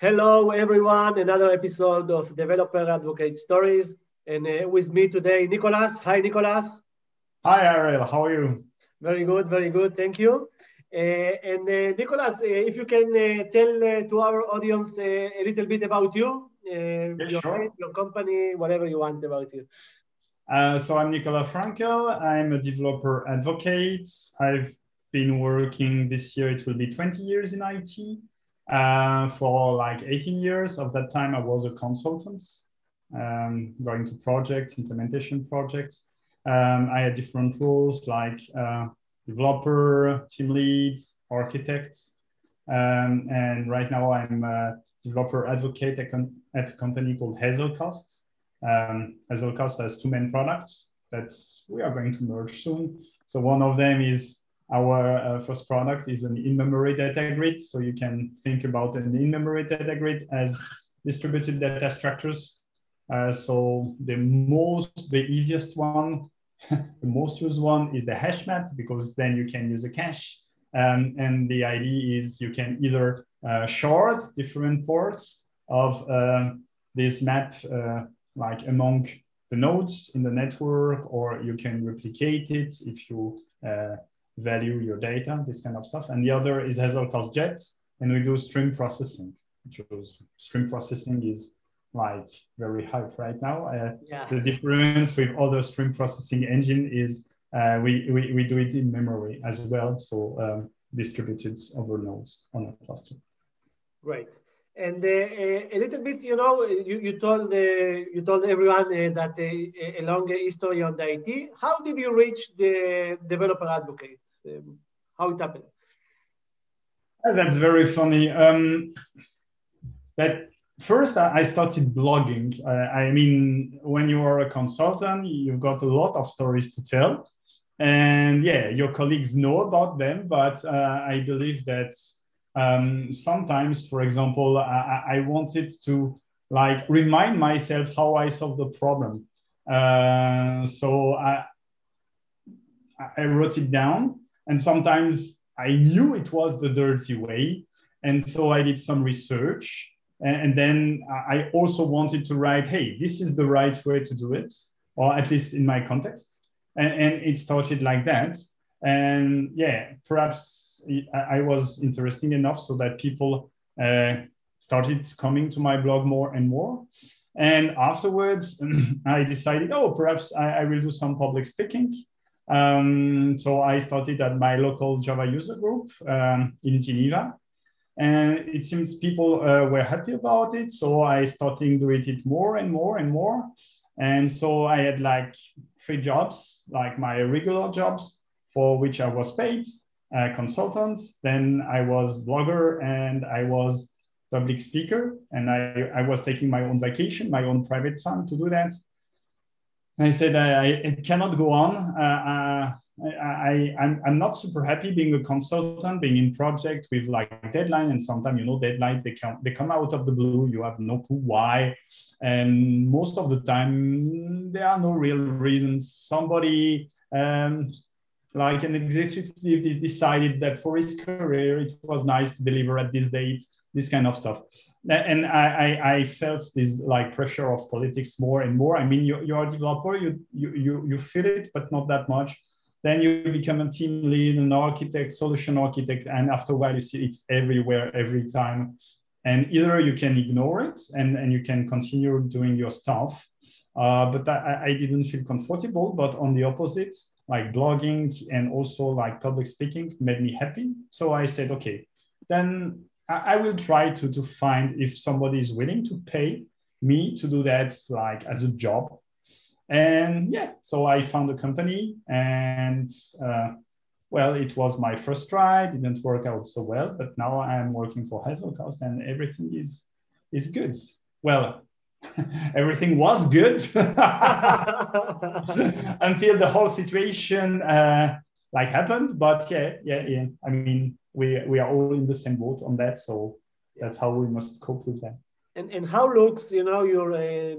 Hello, everyone. Another episode of Developer Advocate Stories. And uh, with me today, Nicolas. Hi, Nicolas. Hi, Ariel. How are you? Very good, very good. Thank you. Uh, and uh, Nicolas, uh, if you can uh, tell uh, to our audience a little bit about you, yeah, your, sure. your company, whatever you want about you. so I'm Nicolas Frankel. I'm a developer advocate. I've been working this year, it will be 20 years in IT. Uh, for like 18 years of that time, I was a consultant, um, going to projects, implementation projects. Um, I had different roles like uh, developer, team lead, architect. Um, and right now I'm a developer advocate at a company called Hazelcast. Um, Hazelcast has two main products that we are going to merge soon. So one of them is our uh, first product is an in-memory data grid. So you can think about an in-memory data grid as distributed data structures. Uh, so the most, the easiest one, the most used one is the hash map because then you can use a cache. Um, and the idea is you can either uh, shard different ports of uh, this map, uh, like among the nodes in the network, or you can replicate it if you uh, value your data, this kind of stuff. And the other is Hazelcast Jet, and we do stream processing, which is stream processing is like very hype right now. Uh, yeah. The difference with other stream processing engine is uh, we, we, we do it in memory as well. So um, distributed over nodes on a cluster. Right. And uh, a little bit, you know, you, you told uh, you told everyone uh, that a long history on the IT. How did you reach the developer advocate? Um, how it happened? That's very funny. Um, that first I started blogging. I mean, when you are a consultant, you've got a lot of stories to tell, and yeah, your colleagues know about them. But uh, I believe that um, sometimes, for example, I, I, wanted to like remind myself how I solved the problem. Uh, so I, I wrote it down, and sometimes I knew it was the dirty way, and so I did some research. And, then I also wanted to write, "Hey, this is the right way to do it," or at least in my context. And, and it started like that. And yeah, perhaps I, was interesting enough so that people uh, started coming to my blog more and more. And afterwards, I decided, oh, perhaps I, I, will do some public speaking. Um, so I started at my local Java user group um, in Geneva. And it seems people uh, were happy about it. So I started doing it more and more and more. And so I had like three jobs, like my regular jobs for which I was paid uh, consultants. Then I was blogger and I was public speaker. And I, I was taking my own vacation, my own private time to do that. I said, I, it cannot go on. Uh, uh, I, I, I'm, not super happy being a consultant, being in project with like deadline. And sometimes, you know, deadline, they come, they come out of the blue. You have no clue why. And most of the time, there are no real reasons. Somebody um, like an executive decided that for his career it was nice to deliver at this date this kind of stuff. And I, I, I felt this like pressure of politics more and more. I mean you, you're a developer you, you you you feel it but not that much. Then you become a team lead an architect solution architect and after a while you see it's everywhere every time. And either you can ignore it and, and you can continue doing your stuff uh, but I, I didn't feel comfortable. But on the opposite like blogging and also like public speaking made me happy. So I said, okay, then I, will try to, to find if somebody is willing to pay me to do that like as a job. And yeah, so I found a company and uh, well, it was my first try, didn't work out so well, but now I'm working for Hazelcast and everything is is good. Well, everything was good until the whole situation uh, like happened. But yeah, yeah, yeah. I mean, we we are all in the same boat on that, so that's how we must cope with that. And and how looks you know your uh,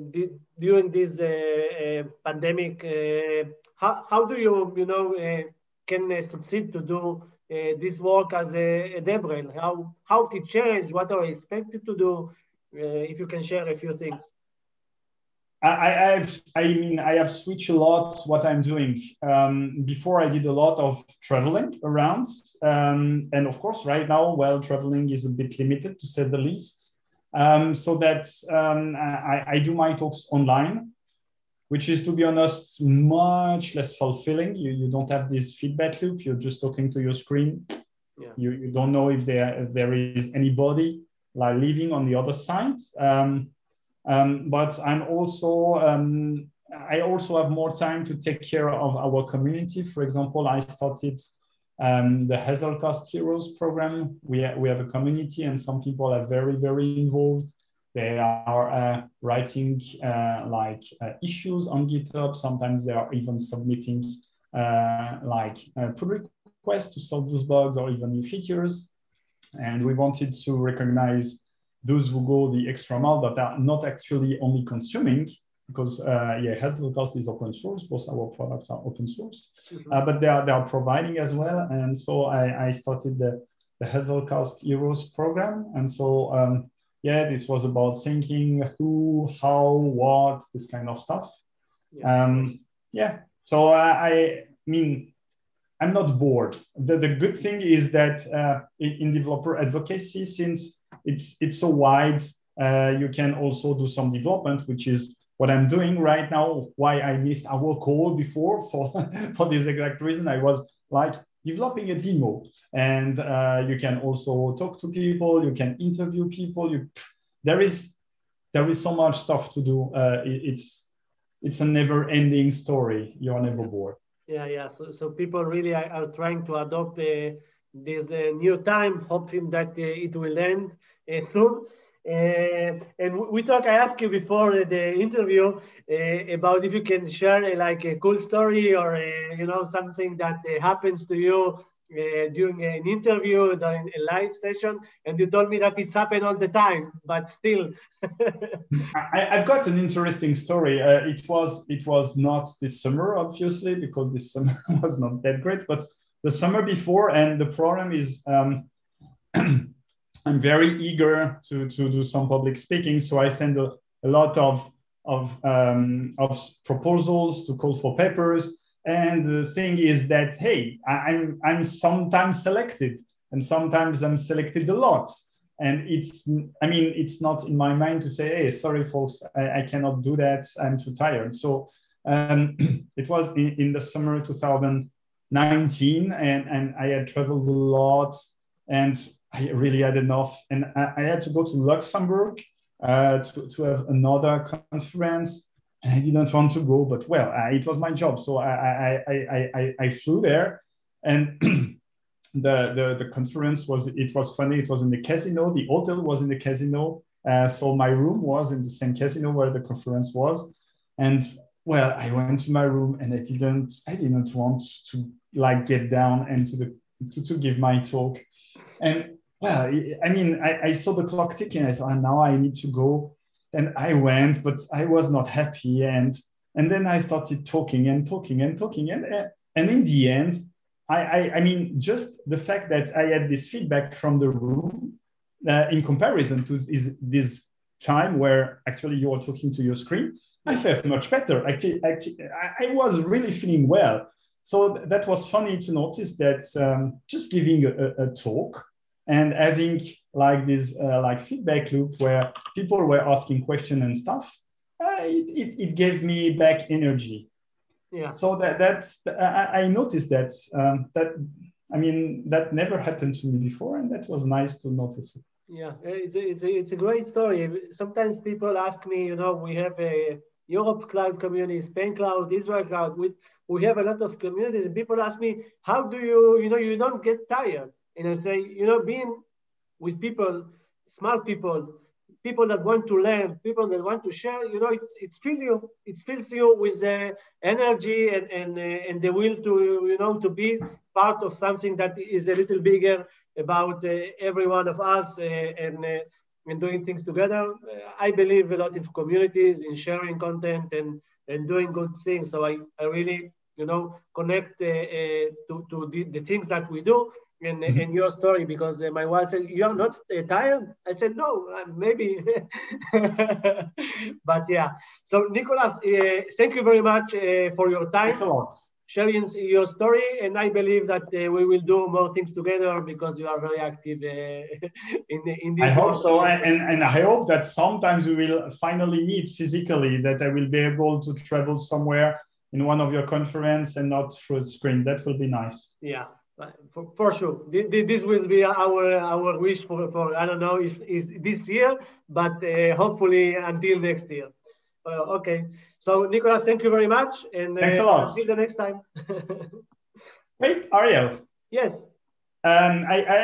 during this uh, uh pandemic? Uh, how how do you you know uh, can succeed to do uh, this work as a, a DevRel? How, how it change? What are you expected to do? Uh, if you can share a few things. I, I've, I mean, I have switched a lot what I'm doing. Um, before I did a lot of traveling around. Um, and of course, right now, well, traveling is a bit limited to say the least. Um, so that um, I, I, do my talks online, which is, to be honest, much less fulfilling. You, you don't have this feedback loop. You're just talking to your screen. Yeah. You, you don't know if there, if there is anybody like living on the other side. Um, um, but I'm also um, I also have more time to take care of our community. For example, I started um, the Hazelcast Heroes program. We, ha- we have a community, and some people are very, very involved. They are uh, writing uh, like uh, issues on GitHub. Sometimes they are even submitting uh, like uh, pull requests to solve those bugs or even new features. And we wanted to recognize those who go the extra mile that are not actually only consuming, because uh, yeah, Hazelcast is open source. Both our products are open source, mm-hmm. uh, but they are they are providing as well. And so I, I started the the Hazelcast Heroes program, and so um, yeah, this was about thinking who, how, what, this kind of stuff. Yeah. Um, yeah. So I, I mean, I'm not bored. The, the good thing is that uh, in, in, developer advocacy, since it's it's so wide. Uh, you can also do some development, which is what I'm doing right now. Why I missed our call before for for this exact reason. I was like developing a demo, and uh, you can also talk to people. You can interview people. You there is there is so much stuff to do. Uh, it, it's it's a never-ending story. You are never bored. Yeah, yeah. So, so people really are, are trying to adopt the this uh, new time, hoping that uh, it will end uh, soon. Uh, and we talk. I asked you before the interview uh, about if you can share like a cool story or you know something that happens to you during an interview during a live session, and you told me that it's happened all the time, but still. I, have got an interesting story. it was it was not this summer, obviously, because this summer was not that great, but the summer before, and the problem is um, I'm very eager to, to do some public speaking, so I send a, a lot of of, um, of proposals to call for papers. And the thing is that hey, I'm I'm sometimes selected, and sometimes I'm selected a lot. And it's I mean it's not in my mind to say hey sorry folks I, I cannot do that I'm too tired. So um, it was in, in the summer 2000 19 and, and I had traveled a lot and I really had enough. And I, I had to go to Luxembourg uh, to, to have another conference. I didn't want to go, but well, uh, it was my job. So I, I, I, I, I flew there and the, the, the conference was, it was funny. It was in the casino. The hotel was in the casino. Uh, so my room was in the same casino where the conference was. And well, I went to my room and I didn't, I didn't want to like get down and to the to, to give my talk. And well, I mean, I, I saw the clock ticking. I thought, oh, now I need to go. And I went, but I was not happy. And and then I started talking and talking and talking. And and in the end, I, I, I mean, just the fact that I had this feedback from the room uh, in comparison to is this time where actually you are talking to your screen, I felt much better. Actually I was really feeling well. So that was funny to notice that um, just giving a, a, talk and having like this uh, like feedback loop where people were asking questions and stuff, uh, it, it, it, gave me back energy. Yeah. So that that's I, I noticed that um, that I mean that never happened to me before, and that was nice to notice it. Yeah, it's a, it's a, it's a great story. Sometimes people ask me, you know, we have a Europe cloud community, Spain cloud, Israel cloud. We, we have a lot of communities and people ask me, how do you, you know, you don't get tired? And I say, you know, being with people, smart people, people that want to learn, people that want to share, you know, it's, it's fills you, it fills you with the energy and, and, uh, and the will to, you know, to be part of something that is a little bigger about uh, every one of us uh, and uh, and doing things together. I believe a lot in communities, in sharing content and, and doing good things. So I, I really, you know, connect uh, uh, to, to the, the things that we do. in, mm-hmm. in your story because uh, my wife said, You're not uh, tired? I said, No, maybe. but yeah. So, Nicolas, uh, thank you very much uh, for your time. Thanks a lot. Sharing your story, and I believe that uh, we will do more things together because you are very active in, in this. I hope so, and, and I hope that sometimes we will finally meet physically, that I will be able to travel somewhere in one of your conference and not through the screen. That will be nice. Yeah, for, for sure. This will be our our wish for, for I don't know is is this year, but uh, hopefully until next year. Uh, okay. So Nicolas, thank you very much, and uh, thanks a lot. Until the next time. Wait, Ariel. Yes. Um, I, I